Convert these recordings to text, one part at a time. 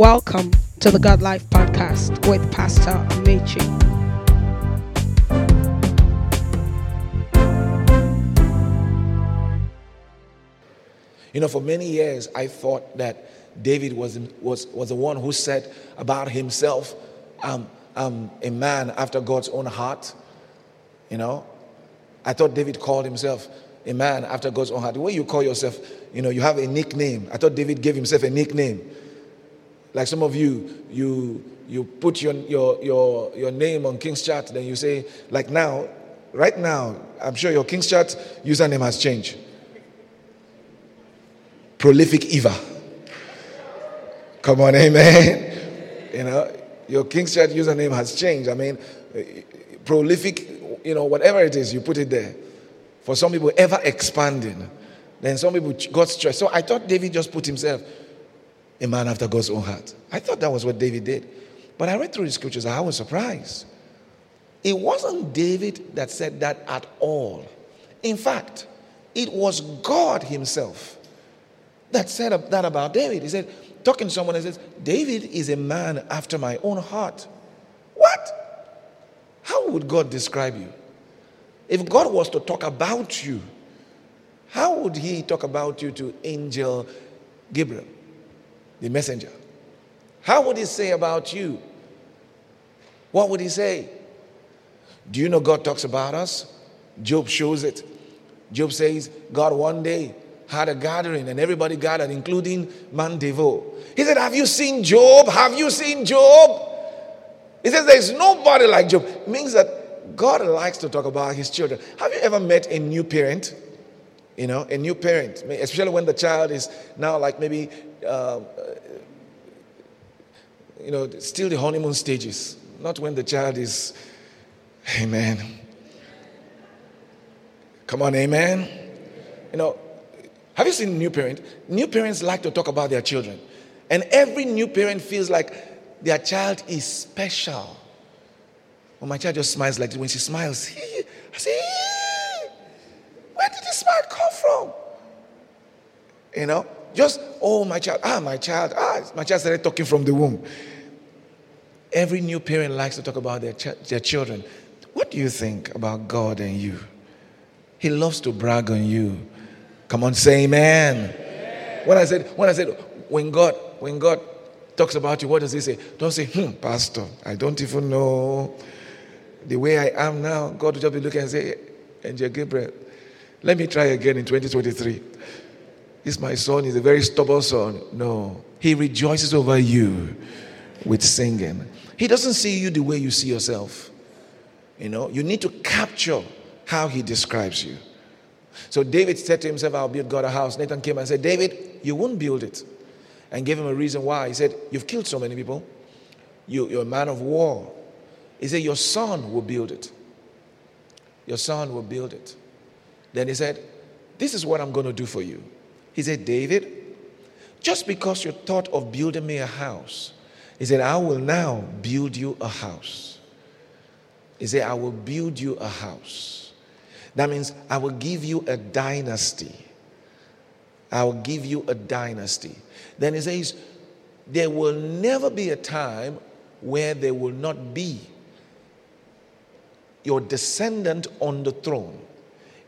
Welcome to the God Life Podcast with Pastor Mechi. You know, for many years, I thought that David was, was, was the one who said about himself, um, um, a man after God's own heart. You know, I thought David called himself a man after God's own heart. The way you call yourself, you know, you have a nickname. I thought David gave himself a nickname. Like some of you, you you put your your your, your name on KingsChat, then you say, like now, right now, I'm sure your KingsChat username has changed. Prolific Eva. Come on, amen. You know, your KingsChat username has changed. I mean, prolific, you know, whatever it is, you put it there. For some people, ever expanding. Then some people got stressed. So I thought David just put himself a man after God's own heart. I thought that was what David did. But I read through the scriptures I was surprised. It wasn't David that said that at all. In fact, it was God Himself that said that about David. He said, talking to someone he says, David is a man after my own heart. What? How would God describe you? If God was to talk about you, how would He talk about you to angel Gabriel? The messenger. How would he say about you? What would he say? Do you know God talks about us? Job shows it. Job says, God one day had a gathering and everybody gathered, including Mandevo. He said, Have you seen Job? Have you seen Job? He says, There's nobody like Job. Means that God likes to talk about his children. Have you ever met a new parent? You know, a new parent, especially when the child is now like maybe uh, you know, still the honeymoon stages, not when the child is, amen. Come on, amen. You know, have you seen new parent? New parents like to talk about their children. And every new parent feels like their child is special. Well, my child just smiles like this, when she smiles, I say, where did this smile come from? You know, just, oh, my child, ah, my child, ah, my child started talking from the womb. Every new parent likes to talk about their, ch- their children. What do you think about God and you? He loves to brag on you. Come on, say amen. amen. When I said, when I said, when God, when God talks about you, what does he say? Don't say, hmm, Pastor, I don't even know the way I am now. God will just be looking and say, Angel Gabriel, let me try again in 2023. This my son is a very stubborn son. No, he rejoices over you with singing. He doesn't see you the way you see yourself. You know, you need to capture how he describes you. So David said to himself, I'll build God a house. Nathan came and said, David, you won't build it. And gave him a reason why. He said, You've killed so many people. You, you're a man of war. He said, Your son will build it. Your son will build it. Then he said, This is what I'm going to do for you. He said, David, just because you thought of building me a house, he said, I will now build you a house. He said, I will build you a house. That means I will give you a dynasty. I will give you a dynasty. Then he says, There will never be a time where there will not be your descendant on the throne.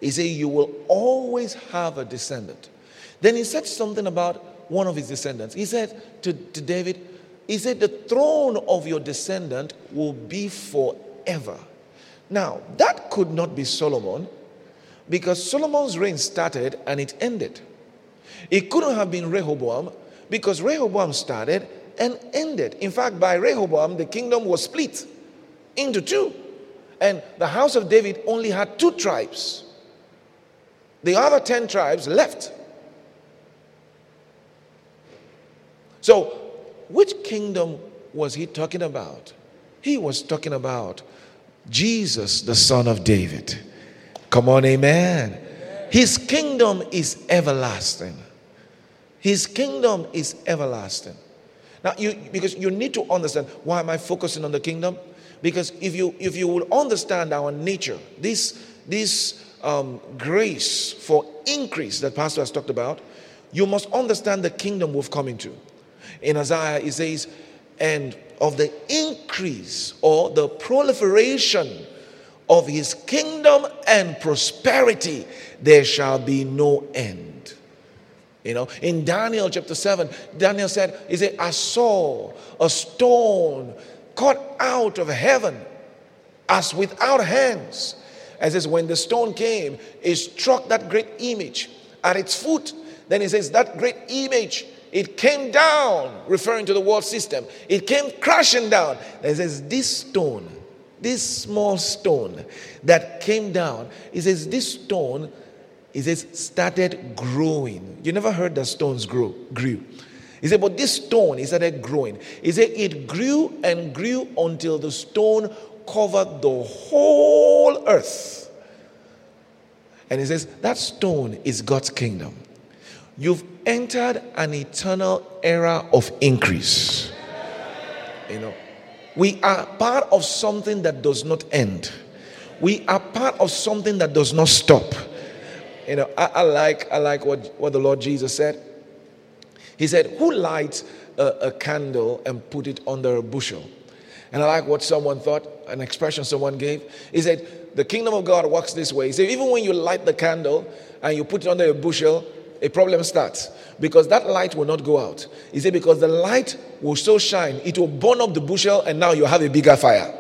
He said, You will always have a descendant. Then he said something about one of his descendants. He said to, to David, He said, The throne of your descendant will be forever. Now, that could not be Solomon because Solomon's reign started and it ended. It couldn't have been Rehoboam because Rehoboam started and ended. In fact, by Rehoboam, the kingdom was split into two. And the house of David only had two tribes. The other 10 tribes left. So, which kingdom was he talking about? He was talking about Jesus, the son of David. Come on, amen. His kingdom is everlasting. His kingdom is everlasting. Now, you because you need to understand why am I focusing on the kingdom? Because if you if you will understand our nature, this this um, grace for increase that Pastor has talked about, you must understand the kingdom we've come into. In Isaiah, it says, and of the increase or the proliferation of his kingdom and prosperity, there shall be no end. You know, in Daniel chapter 7, Daniel said, He said, I saw a stone cut out of heaven as without hands. As says, when the stone came, it struck that great image at its foot. Then he says, That great image, it came down, referring to the world system. It came crashing down. He says, This stone, this small stone that came down, he says, This stone he says, started growing. You never heard that stones grow, grew. He said, but this stone, he started growing. He said, it grew and grew until the stone covered the whole earth. And he says, that stone is God's kingdom. You've entered an eternal era of increase. You know, we are part of something that does not end. We are part of something that does not stop. You know, I, I, like I like what, what the Lord Jesus said. He said, Who lights a, a candle and put it under a bushel? And I like what someone thought, an expression someone gave. He said, The kingdom of God works this way. He said, Even when you light the candle and you put it under a bushel, a problem starts because that light will not go out. He said, Because the light will so shine, it will burn up the bushel, and now you have a bigger fire.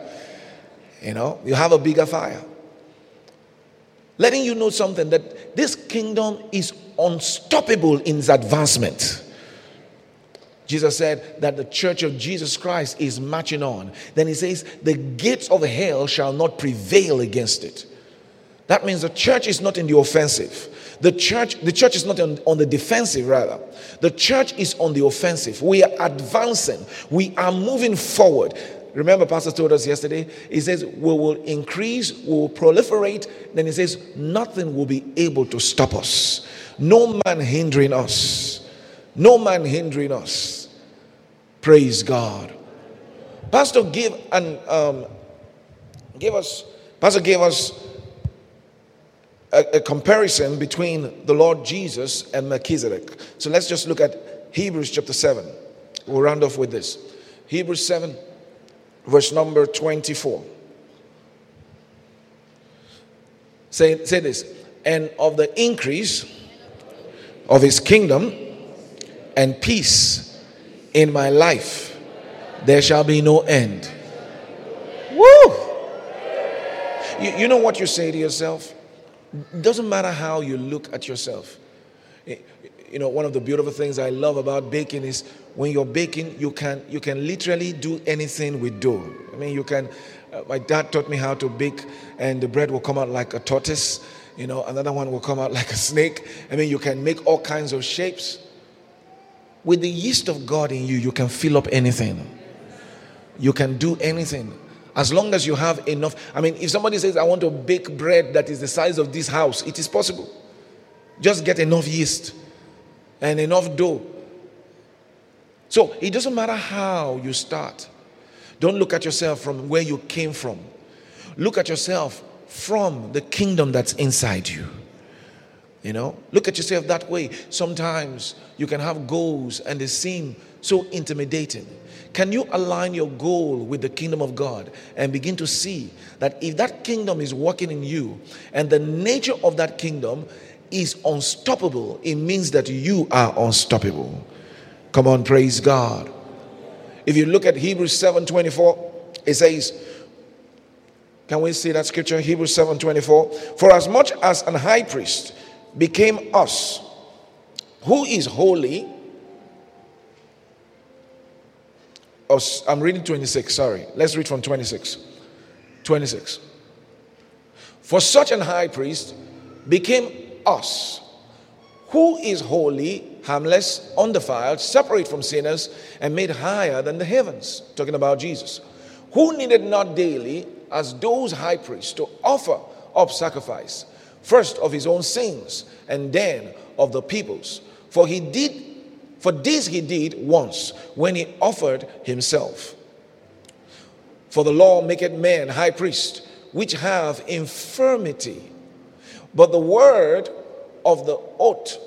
You know, you have a bigger fire letting you know something that this kingdom is unstoppable in its advancement. Jesus said that the church of Jesus Christ is marching on. Then he says, The gates of hell shall not prevail against it. That means the church is not in the offensive. The church, the church is not on, on the defensive, rather. The church is on the offensive. We are advancing, we are moving forward. Remember, Pastor told us yesterday, he says, We will increase, we will proliferate. Then he says, Nothing will be able to stop us. No man hindering us. No man hindering us. Praise God. Pastor gave and um, us, Pastor gave us a, a comparison between the Lord Jesus and Melchizedek. So let's just look at Hebrews chapter 7. We'll round off with this. Hebrews 7 verse number 24. Say, say this, and of the increase of his kingdom and peace in my life, there shall be no end. Woo! You, you know what you say to yourself? Doesn't matter how you look at yourself. You know, one of the beautiful things I love about baking is when you're baking, you can you can literally do anything with dough. I mean, you can. Uh, my dad taught me how to bake, and the bread will come out like a tortoise. You know, another one will come out like a snake. I mean, you can make all kinds of shapes. With the yeast of God in you, you can fill up anything. You can do anything. As long as you have enough. I mean, if somebody says, I want to bake bread that is the size of this house, it is possible. Just get enough yeast and enough dough so it doesn't matter how you start. Don't look at yourself from where you came from. Look at yourself from the kingdom that's inside you. You know, look at yourself that way. Sometimes you can have goals and they seem so intimidating. Can you align your goal with the kingdom of God and begin to see that if that kingdom is working in you and the nature of that kingdom is unstoppable, it means that you are unstoppable. Come on, praise God. If you look at Hebrews 7:24, it says, Can we see that scripture? Hebrews 7:24. For as much as an high priest became us, who is holy. Oh, Oh, I'm reading 26, sorry. Let's read from 26. 26. For such an high priest became us, who is holy harmless, undefiled, separate from sinners, and made higher than the heavens. Talking about Jesus. Who needed not daily, as those high priests, to offer up sacrifice, first of his own sins, and then of the people's. For he did, for this he did once when he offered himself. For the law maketh men high priest, which have infirmity. But the word of the oath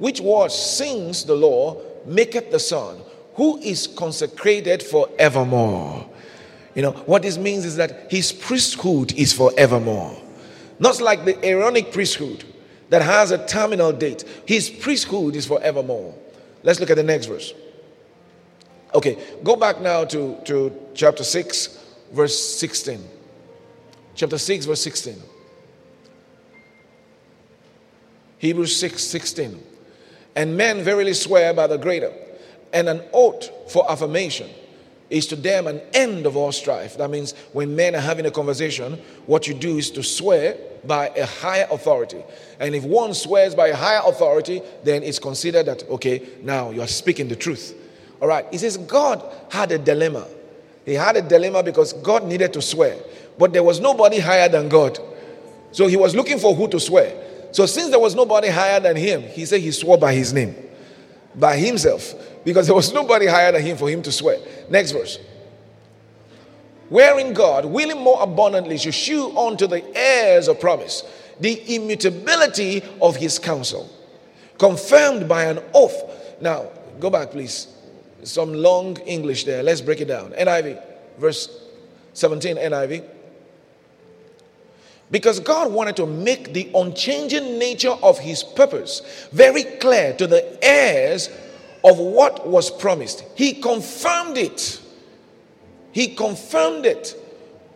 which was sings the law, maketh the Son, who is consecrated forevermore. You know, what this means is that his priesthood is forevermore. Not like the Aaronic priesthood that has a terminal date. His priesthood is forevermore. Let's look at the next verse. Okay, go back now to, to chapter 6, verse 16. Chapter 6, verse 16. Hebrews 6, 16. And men verily swear by the greater, and an oath for affirmation is to them an end of all strife. That means when men are having a conversation, what you do is to swear by a higher authority. And if one swears by a higher authority, then it's considered that, okay, now you are speaking the truth. All right. He says God had a dilemma. He had a dilemma because God needed to swear, but there was nobody higher than God. So he was looking for who to swear. So since there was nobody higher than him, he said he swore by his name, by himself, because there was nobody higher than him for him to swear. Next verse. Wherein God, willing more abundantly, should shew unto the heirs of promise the immutability of his counsel, confirmed by an oath. Now, go back, please. Some long English there. Let's break it down. NIV, verse 17, NIV. Because God wanted to make the unchanging nature of his purpose very clear to the heirs of what was promised. He confirmed it. He confirmed it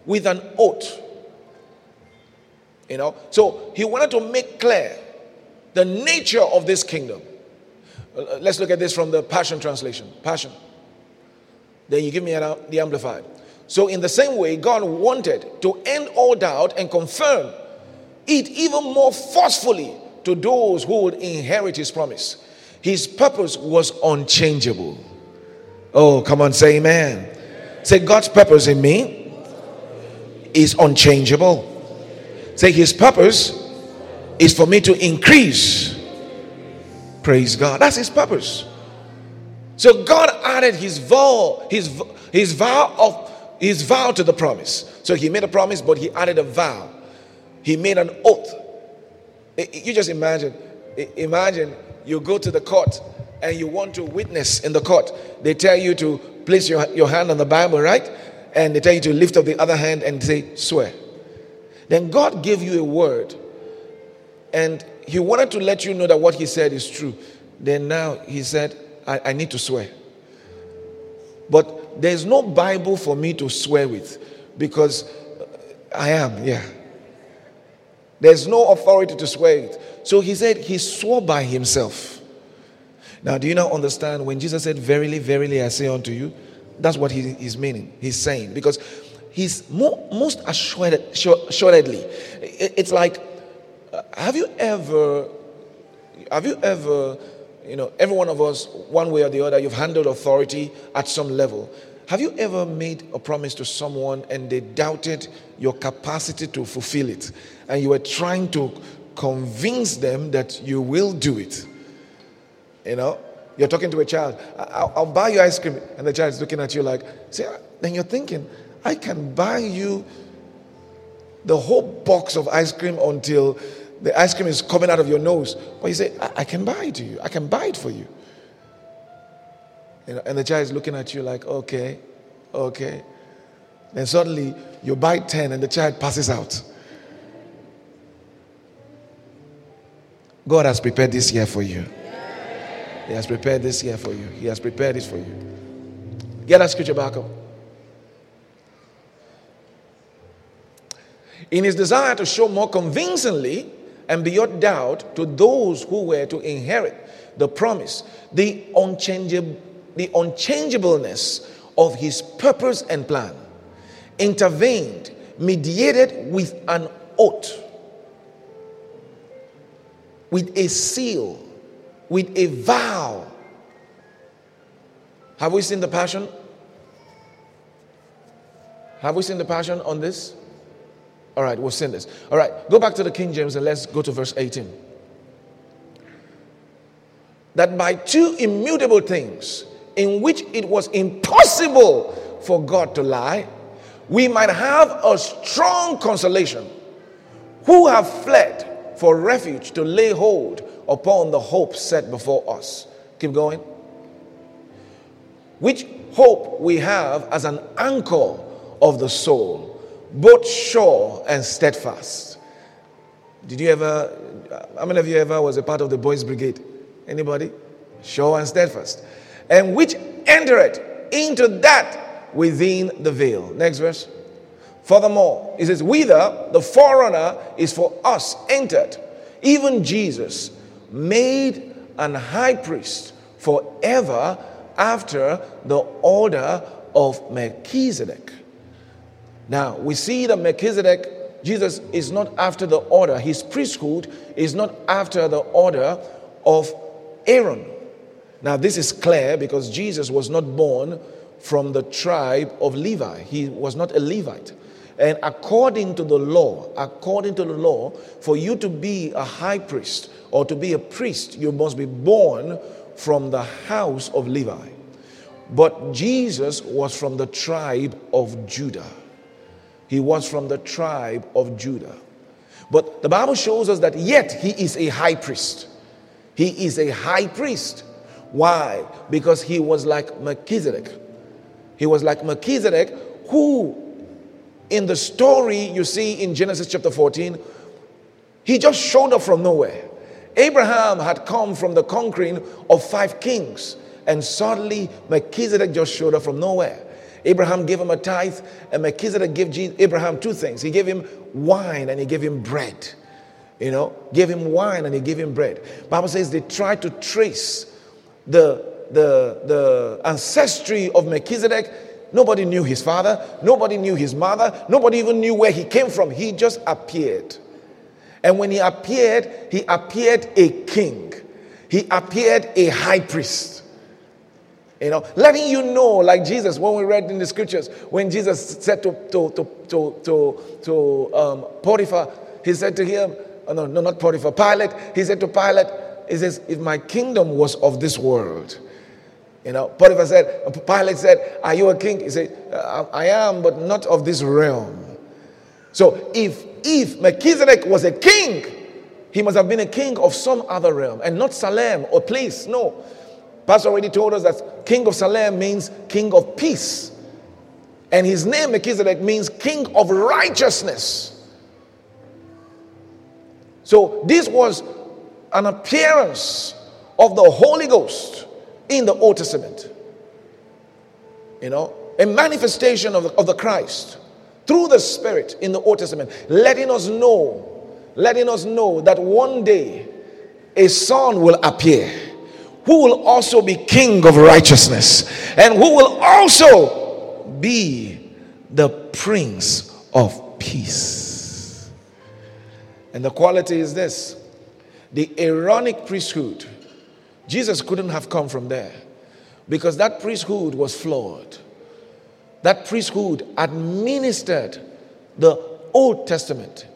with an oath. You know, so he wanted to make clear the nature of this kingdom. Uh, let's look at this from the Passion Translation. Passion. Then you give me an, the Amplified. So, in the same way, God wanted to end all doubt and confirm it even more forcefully to those who would inherit his promise. His purpose was unchangeable. Oh, come on, say amen. Say, God's purpose in me is unchangeable. Say, His purpose is for me to increase. Praise God. That's His purpose. So God added His vow, His His vow of His vow to the promise. So He made a promise, but He added a vow. He made an oath. You just imagine. Imagine you go to the court and you want to witness in the court. They tell you to place your, your hand on the Bible, right? And they tell you to lift up the other hand and say, swear. Then God gave you a word, and He wanted to let you know that what He said is true. Then now He said, I, I need to swear. But there's no Bible for me to swear with because I am, yeah. There's no authority to swear with. So he said he swore by himself. Now, do you now understand when Jesus said, Verily, verily, I say unto you? That's what he, he's meaning. He's saying. Because he's more, most assured, assuredly. It's like, uh, have you ever, have you ever, you know, every one of us, one way or the other, you've handled authority at some level. Have you ever made a promise to someone and they doubted your capacity to fulfill it? And you were trying to convince them that you will do it? You know, you're talking to a child, I'll, I'll, buy you ice cream. And the child is looking at you like, see, then you're thinking, I can buy you the whole box of ice cream until the ice cream is coming out of your nose. But you say, I, I can buy it to you. I can buy it for you. you know, and the child is looking at you like, okay, okay. Then suddenly you buy 10 and the child passes out. God has prepared this year for you. He has prepared this year for you. He has prepared it for you. Get that scripture back up. In his desire to show more convincingly and beyond doubt to those who were to inherit the promise, the, unchangeable, the unchangeableness of his purpose and plan, intervened, mediated with an oath, with a seal with a vow. Have we seen the passion? Have we seen the passion on this? All right, we've seen this. All right, go back to the King James and let's go to verse 18. That by two immutable things, in which it was impossible for God to lie, we might have a strong consolation who have fled for refuge to lay hold upon the hope set before us. Keep going. which hope we have as an anchor of the soul, both sure and steadfast. Did you ever, how many of you ever was a part of the boys' brigade? Anybody? Sure and steadfast. And which entered into that within the veil. Next verse. Furthermore, it says, Whither the forerunner is for us entered, even Jesus, made an high priest forever after the order of Melchizedek. Now, we see that Melchizedek, Jesus is not after the order, his priesthood is not after the order of Aaron. Now, this is clear because Jesus was not born from the tribe of Levi, he was not a Levite. And according to the law, according to the law, for you to be a high priest or to be a priest, you must be born from the house of Levi. But Jesus was from the tribe of Judah. He was from the tribe of Judah. But the Bible shows us that yet he is a high priest. He is a high priest. Why? Because he was like Melchizedek. He was like Melchizedek, who in the story you see in Genesis chapter 14, he just showed up from nowhere. Abraham had come from the conquering of five kings, and suddenly Melchizedek just showed up from nowhere. Abraham gave him a tithe, and Melchizedek gave Abraham two things. He gave him wine and he gave him bread. You know, gave him wine and he gave him bread. Bible says they tried to trace the, the, the ancestry of Melchizedek Nobody knew his father, nobody knew his mother, nobody even knew where he came from. He just appeared. And when he appeared, he appeared a king, he appeared a high priest. You know, letting you know, like Jesus, when we read in the scriptures, when Jesus said to, to, to, to, to, to um, Potiphar, he said to him, oh no, no, not Potiphar, Pilate, he said to Pilate, he says, if my kingdom was of this world, you know, Potiphar said, Pilate said, Are you a king? He said, I am, but not of this realm. So if if Melchizedek was a king, he must have been a king of some other realm and not Salem or place. No. Pastor already told us that king of Salem means king of peace. And his name, Melchizedek, means king of righteousness. So this was an appearance of the Holy Ghost in the Old Testament. You know, a manifestation of the, of the Christ through the Spirit in the Old Testament, letting us know, letting us know that one day a son will appear who will also be king of righteousness and who will also be the prince of peace. And the quality is this the Aaronic priesthood Jesus couldn't have come from there because that priesthood was flawed. That priesthood administered the Old Testament,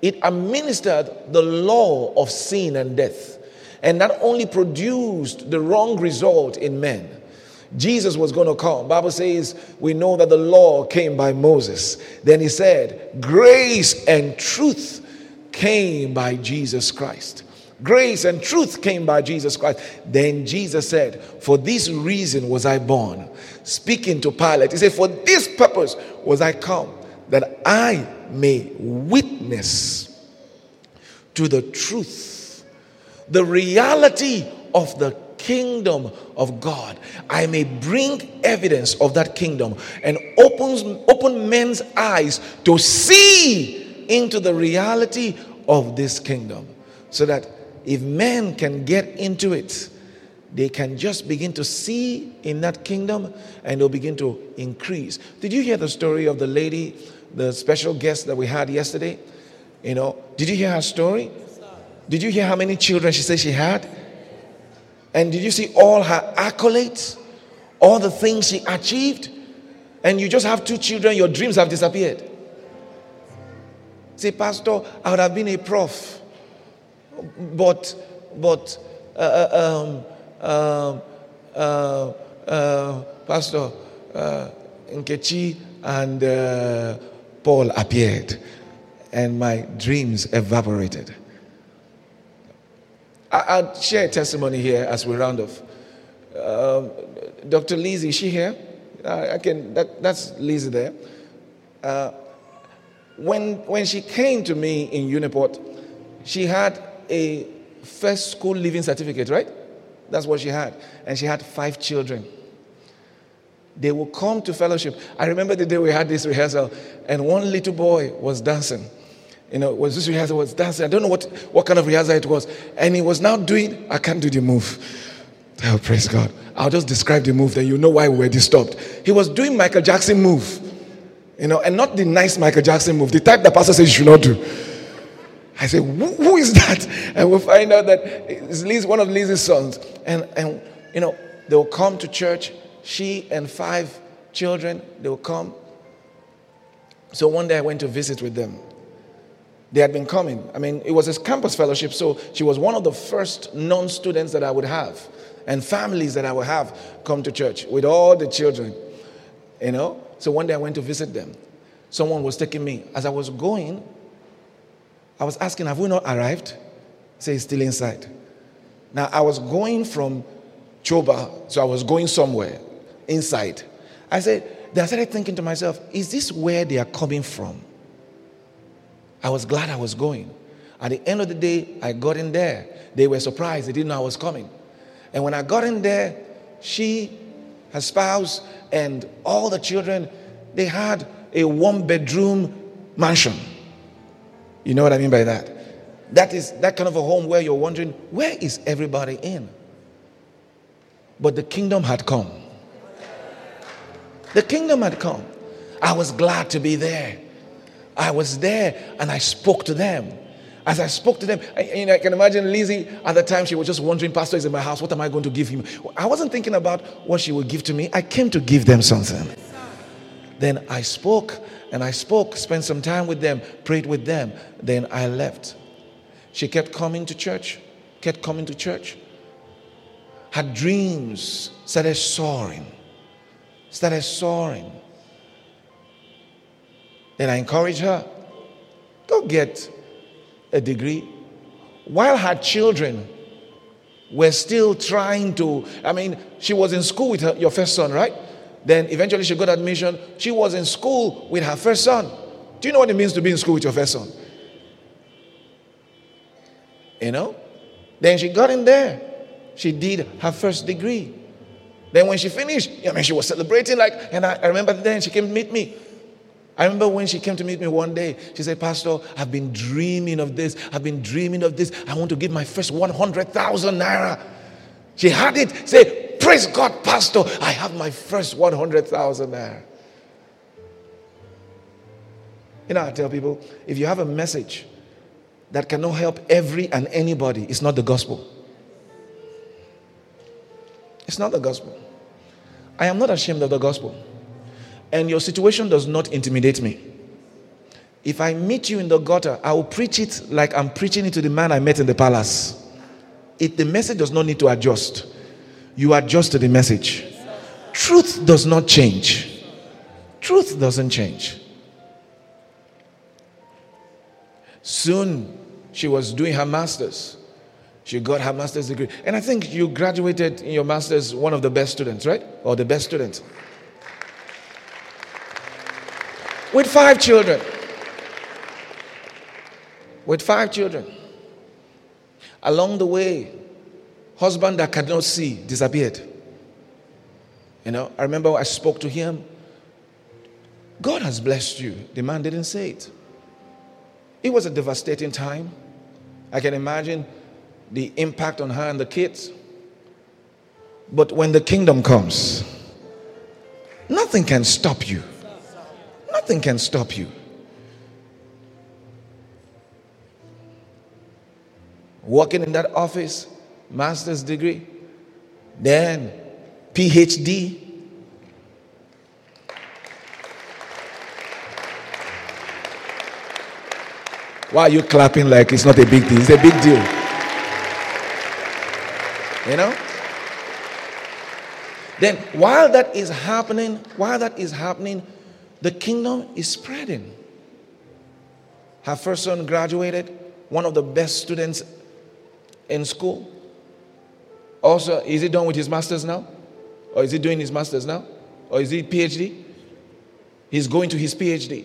it administered the law of sin and death, and not only produced the wrong result in men. Jesus was going to come. Bible says we know that the law came by Moses. Then he said, grace and truth came by Jesus Christ. Grace and truth came by Jesus Christ. Then Jesus said, For this reason was I born. Speaking to Pilate, he said, For this purpose was I come, that I may witness to the truth, the reality of the kingdom of God. I may bring evidence of that kingdom and opens, open men's eyes to see into the reality of this kingdom so that if men can get into it, they can just begin to see in that kingdom and they'll begin to increase. Did you hear the story of the lady, the special guest that we had yesterday? You know, did you hear her story? Did you hear how many children she said she had? And did you see all her accolades? All the things she achieved? And you just have two children, your dreams have disappeared. Say, Pastor, I would have been a prof but but uh, uh, um, uh, uh, uh, Pastor uh, Nkechi and Paul appeared, and my dreams evaporated. I, will share a testimony here as we round off. Um, Dr. Lizzie, is she here? Uh, I can, that, that's Lizzie there. Uh, when, when she came to me in Uniport, she had a first school living certificate, right? That's what she had. And she had five children. They will come to fellowship. I remember the day we had this rehearsal, and one little boy was dancing. You know, was this rehearsal was dancing. I don't know what, what kind of rehearsal it was. And he was now doing, I can't do the move. Oh, praise God. I'll just describe the move, then you know why we were disturbed. He was doing Michael Jackson move. You know, and not the nice Michael Jackson move, the type the pastor says you should not do. I said, that? And we find out that it's Liz, one of Liz's sons. And, and, you know, they'll come to church. She and five children, they'll come. So one day I went to visit with them. They had been coming. I mean, it was a campus fellowship, so she was one of the first non students that I would have and families that I would have come to church with all the children, you know. So one day I went to visit them. Someone was taking me. As I was going, I was asking, Have we not arrived? Say, He's still inside. Now, I was going from Choba, so I was going somewhere inside. I said, I started thinking to myself, Is this where they are coming from? I was glad I was going. At the end of the day, I got in there. They were surprised, they didn't know I was coming. And when I got in there, she, her spouse, and all the children, they had a one bedroom mansion. You know what I mean by that? That is that kind of a home where you're wondering, where is everybody in? But the kingdom had come. The kingdom had come. I was glad to be there. I was there and I spoke to them. As I spoke to them, I, you know, I can imagine Lizzie at the time, she was just wondering, Pastor is in my house, what am I going to give him? I wasn't thinking about what she would give to me. I came to give them something. Then I spoke and I spoke, spent some time with them, prayed with them. Then I left. She kept coming to church, kept coming to church. Her dreams started soaring, started soaring. Then I encouraged her go get a degree, while her children were still trying to. I mean, she was in school with her, your first son, right? Then eventually she got admission. She was in school with her first son. Do you know what it means to be in school with your first son? You know? Then she got in there. She did her first degree. Then when she finished, I mean, she was celebrating like, and I, I remember then she came to meet me. I remember when she came to meet me one day, she said, Pastor, I've been dreaming of this. I've been dreaming of this. I want to give my first 100,000 naira. She had it. Say, Praise God, Pastor, I have my first 100,000 naira. You know, I tell people if you have a message that cannot help every and anybody, it's not the gospel. It's not the gospel. I am not ashamed of the gospel and your situation does not intimidate me. If I meet you in the gutter, I will preach it like I'm preaching it to the man I met in the palace. It, the message does not need to adjust. You adjust to the message. Truth does not change. Truth doesn't change. Soon she was doing her master's. She got her master's degree. And I think you graduated in your master's one of the best students, right? Or the best student with five children. With five children. Along the way, husband that could not see disappeared. You know, I remember I spoke to him. God has blessed you. The man didn't say it. It was a devastating time. I can imagine the impact on her and the kids. But when the kingdom comes, nothing can stop you. Nothing can stop you. Working in that office, master's degree, then PhD. Why are you clapping like it's not a big deal? It's a big deal. You know? Then while that is happening, while that is happening, the kingdom is spreading. Her first son graduated, one of the best students in school. Also, is he done with his master's now? Or is he doing his master's now? Or is he PhD? He's going to his PhD.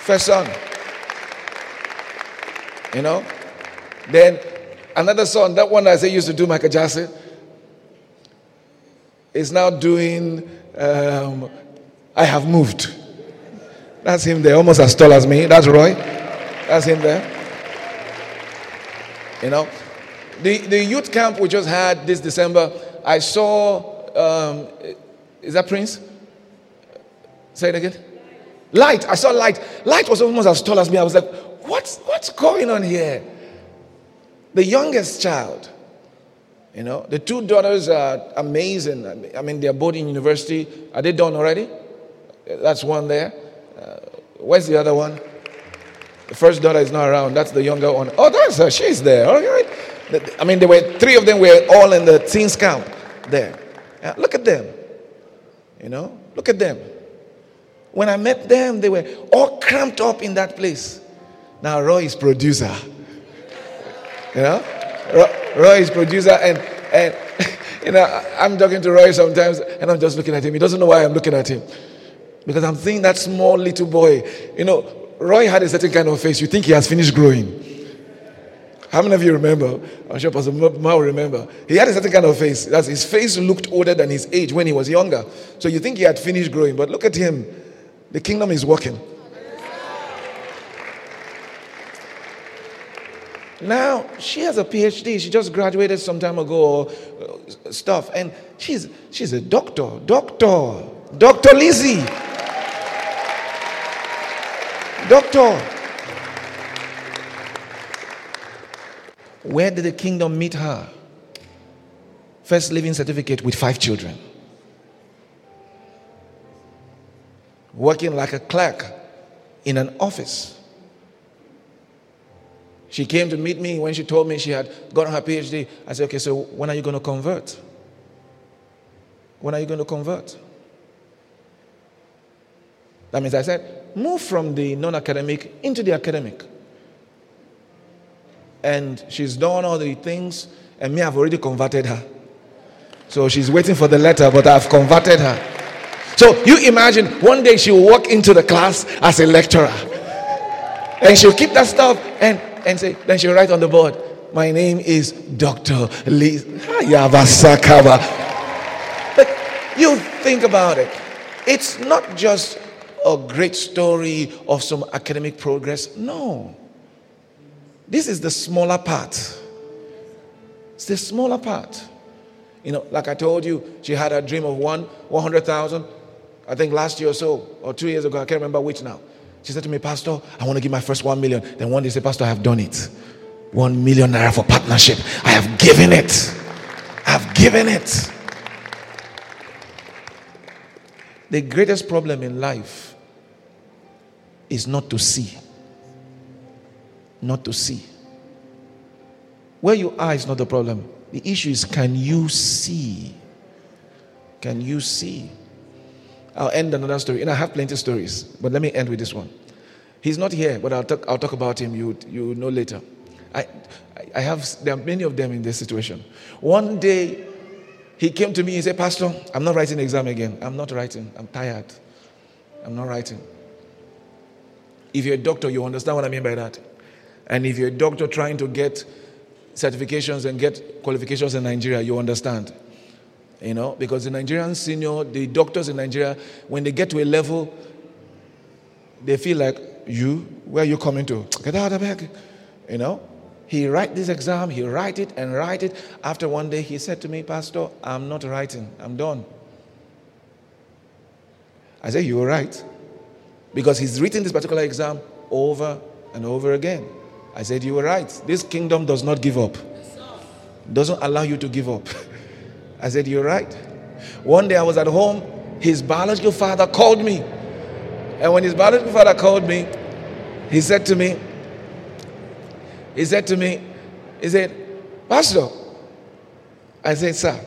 First son. You know? Then another son, that one I say used to do Michael Jackson, is now doing um, I Have Moved. That's him there, almost as tall as me. That's Roy. That's him there. You know? The, the youth camp we just had this December, I saw, um, is that Prince? Say it again. Light. I saw light. Light was almost as tall as me. I was like, what's, what's going on here? The youngest child, you know, the two daughters are amazing. I mean, they're both in university. Are they done already? That's one there. Uh, where's the other one? The first daughter is not around. That's the younger one. Oh, that's her. She's there. All right. I mean, there were three of them were all in the teens camp there. Uh, look at them. You know, look at them. When I met them, they were all cramped up in that place. Now Roy is producer. You know, Roy is producer, and and you know I'm talking to Roy sometimes, and I'm just looking at him. He doesn't know why I'm looking at him because I'm seeing that small little boy. You know, Roy had a certain kind of face. You think he has finished growing. How many of you remember? I'm sure Pastor Ma will remember. He had a certain kind of face. That's his face looked older than his age when he was younger. So you think he had finished growing, but look at him. The kingdom is working. Now, she has a PhD. She just graduated some time ago or uh, stuff. And she's, she's a doctor. Doctor. Dr. Lizzie. Doctor. Where did the kingdom meet her? First living certificate with five children. working like a clerk in an office. She came to meet me when she told me she had gotten her PhD. I said, okay, so when are you going to convert? When are you going to convert? That means I said, move from the non academic into the academic. And she's done all the things, and me, I've already converted her. So she's waiting for the letter, but I've converted her. So you imagine one day she'll walk into the class as a lecturer. And she'll keep that stuff and, and say, then she'll write on the board, My name is Dr. Lee Yavasakava. But you think about it. It's not just a great story of some academic progress. No. This is the smaller part. It's the smaller part. You know, like I told you, she had a dream of one, 100,000. I think last year or so, or two years ago, I can't remember which now. She said to me, Pastor, I want to give my first one million. Then one day she said, Pastor, I have done it. One million naira for partnership. I have given it. I've given it. The greatest problem in life is not to see. Not to see. Where you are is not the problem. The issue is can you see? Can you see? I'll end another story. And I have plenty of stories, but let me end with this one. He's not here, but I'll talk, I'll talk about him. You, you know later. I, I have, there are many of them in this situation. One day, he came to me, and said, Pastor, I'm not writing the exam again. I'm not writing. I'm tired. I'm not writing. If you're a doctor, you understand what I mean by that. And if you're a doctor trying to get certifications and get qualifications in Nigeria, you understand. You know, because the Nigerian senior, the doctors in Nigeria, when they get to a level, they feel like, you, where are you coming to? Get out of here. You know, he write this exam, he write it and write it. After one day, he said to me, Pastor, I'm not writing. I'm done. I said, you were right. Because he's written this particular exam over and over again. I said, you were right. This kingdom does not give up. Doesn't allow you to give up. I said, You're right. One day I was at home, his biological father called me. And when his biological father called me, he said to me, He said to me, He said, Pastor, I said, Sir,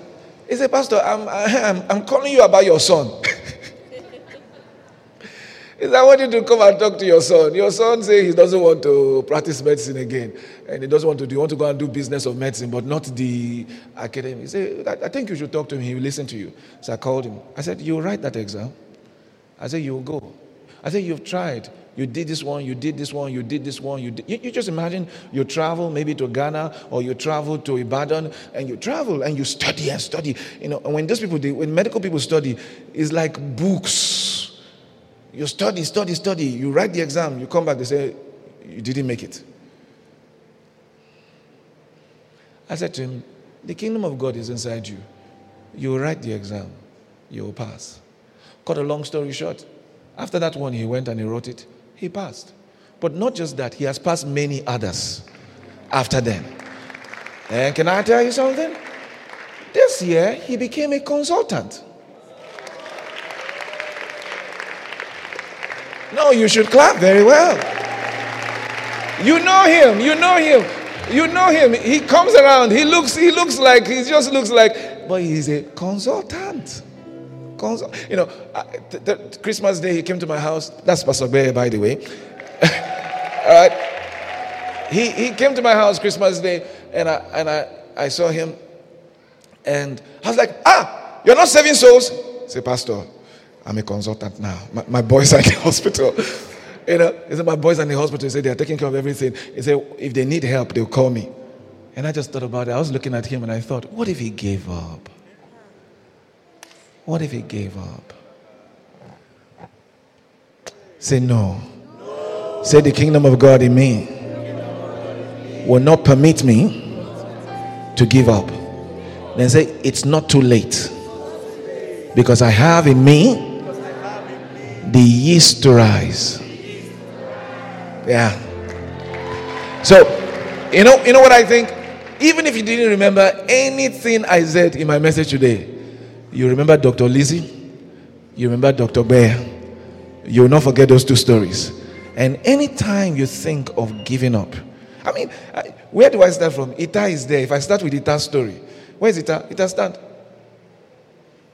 he said, Pastor, I'm, I'm, I'm calling you about your son. I want you to come and talk to your son. Your son say he doesn't want to practice medicine again. And he doesn't want to do, he want to go and do business of medicine, but not the academy. He said, I, I think you should talk to him. He will listen to you. So I called him. I said, you'll write that exam. I said, you'll go. I said, you've tried. You did this one, you did this one, you did this one. You, did. You, you, just imagine you travel maybe to Ghana or you travel to Ibadan and you travel and you study and study. You know, and when those people, when medical people study, it's like books. You study, study, study. You write the exam, you come back, they say, you didn't make it. I said to him, the kingdom of God is inside you. You write the exam, you will pass. Cut a long story short. After that one, he went and he wrote it he passed. But not just that, he has passed many others after then. And can I tell you something? This year, he became a consultant. No, you should clap very well. You know him, you know him, you know him. He comes around, he looks, he looks like, he just looks like, but he's a consultant. You know, the, the Christmas Day he came to my house. That's Pastor Bear, by the way. All right. He, he came to my house Christmas Day, and I and I, I saw him, and I was like, ah, you're not saving souls. Say, Pastor, I'm a consultant now. My, my boys are in the hospital. You know, he said, my boys are in the hospital. He said, they're taking care of everything. He said, if they need help, they'll call me. And I just thought about it. I was looking at him and I thought, what if he gave up? What if he gave up? Say no. no. Say the kingdom of God in me will not permit me to give up. Then say it's not too late because I have in me the yeast to rise. Yeah. So, you know, you know what I think? Even if you didn't remember anything I said in my message today, you remember Dr. Lizzie? You remember Dr. Bear? You will not forget those two stories. And anytime you think of giving up, I mean, where do I start from? Ita is there. If I start with Ita's story, where is Ita? Ita stand.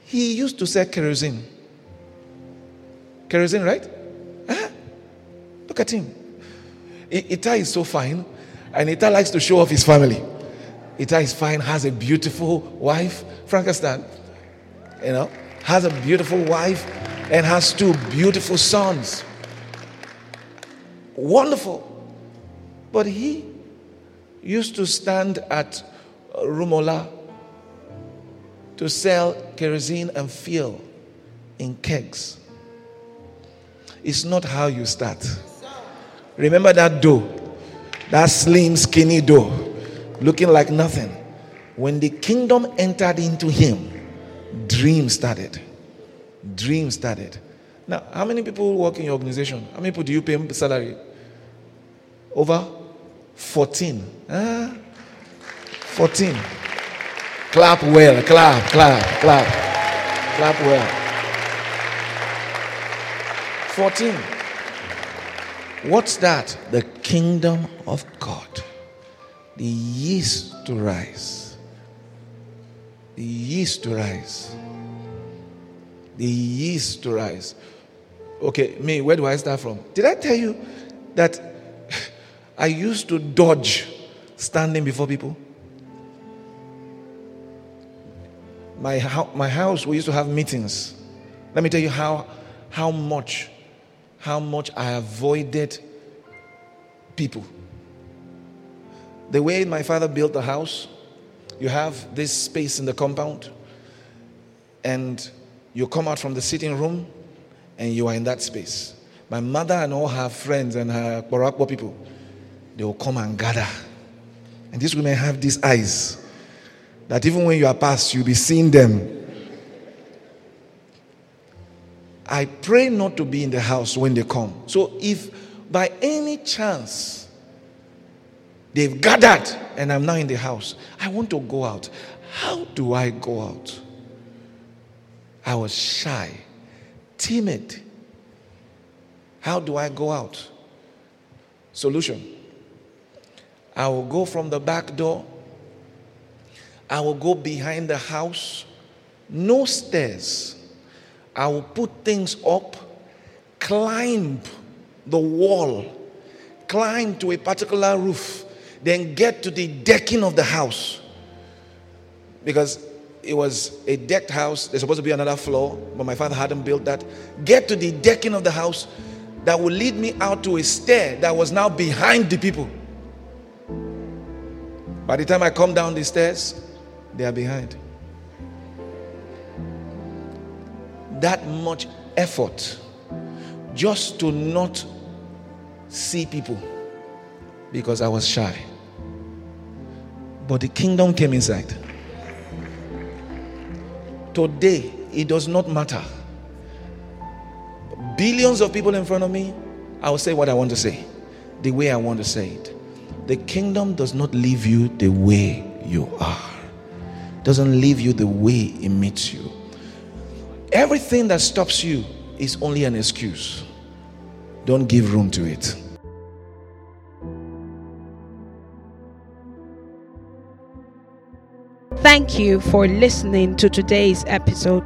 He used to sell kerosene. Kerosene, right? Huh? Look at him. Ita is so fine, and Ita likes to show off his family. Ita is fine, has a beautiful wife, Frankenstein you know, has a beautiful wife and has two beautiful sons. Wonderful. But he used to stand at Rumuola to sell kerosene and fuel in kegs. It's not how you start. Remember that dough, that slim, skinny dough, looking like nothing. When the kingdom entered into him, dream started. Dream started. Now, how many people work in your organization? How many people do you pay salary? Over 14. Ah, 14. Clap well, clap, clap, clap. Clap well. 14. What's that? The kingdom of God. The yeast to rise the yeast to rise. The yeast to rise. Okay, me, where do I start from? Did I tell you that I used to dodge standing before people? My, my house, we used to have meetings. Let me tell you how, how much, how much I avoided people. The way my father built the house, you have this space in the compound, and you come out from the sitting room, and you are in that space. My mother and all her friends and her Barakwa people, they will come and gather. And these women have these eyes that even when you are past, you'll be seeing them. I pray not to be in the house when they come. So if by any chance They've gathered, and I'm now in the house. I want to go out. How do I go out? I was shy, timid. How do I go out? Solution I will go from the back door, I will go behind the house, no stairs. I will put things up, climb the wall, climb to a particular roof, then get to the decking of the house. Because it was a decked house, there's supposed to be another floor, but my father hadn't built that. Get to the decking of the house that would lead me out to a stair that was now behind the people. By the time I come down the stairs, they are behind. That much effort just to not see people because I was shy. But the kingdom came inside. Today, it does not matter. Billions of people in front of me, I will say what I want to say, the way I want to say it. The kingdom does not leave you the way you are. Doesn't leave you the way it meets you. Everything that stops you is only an excuse. Don't give room to it. Thank you for listening to today's episode.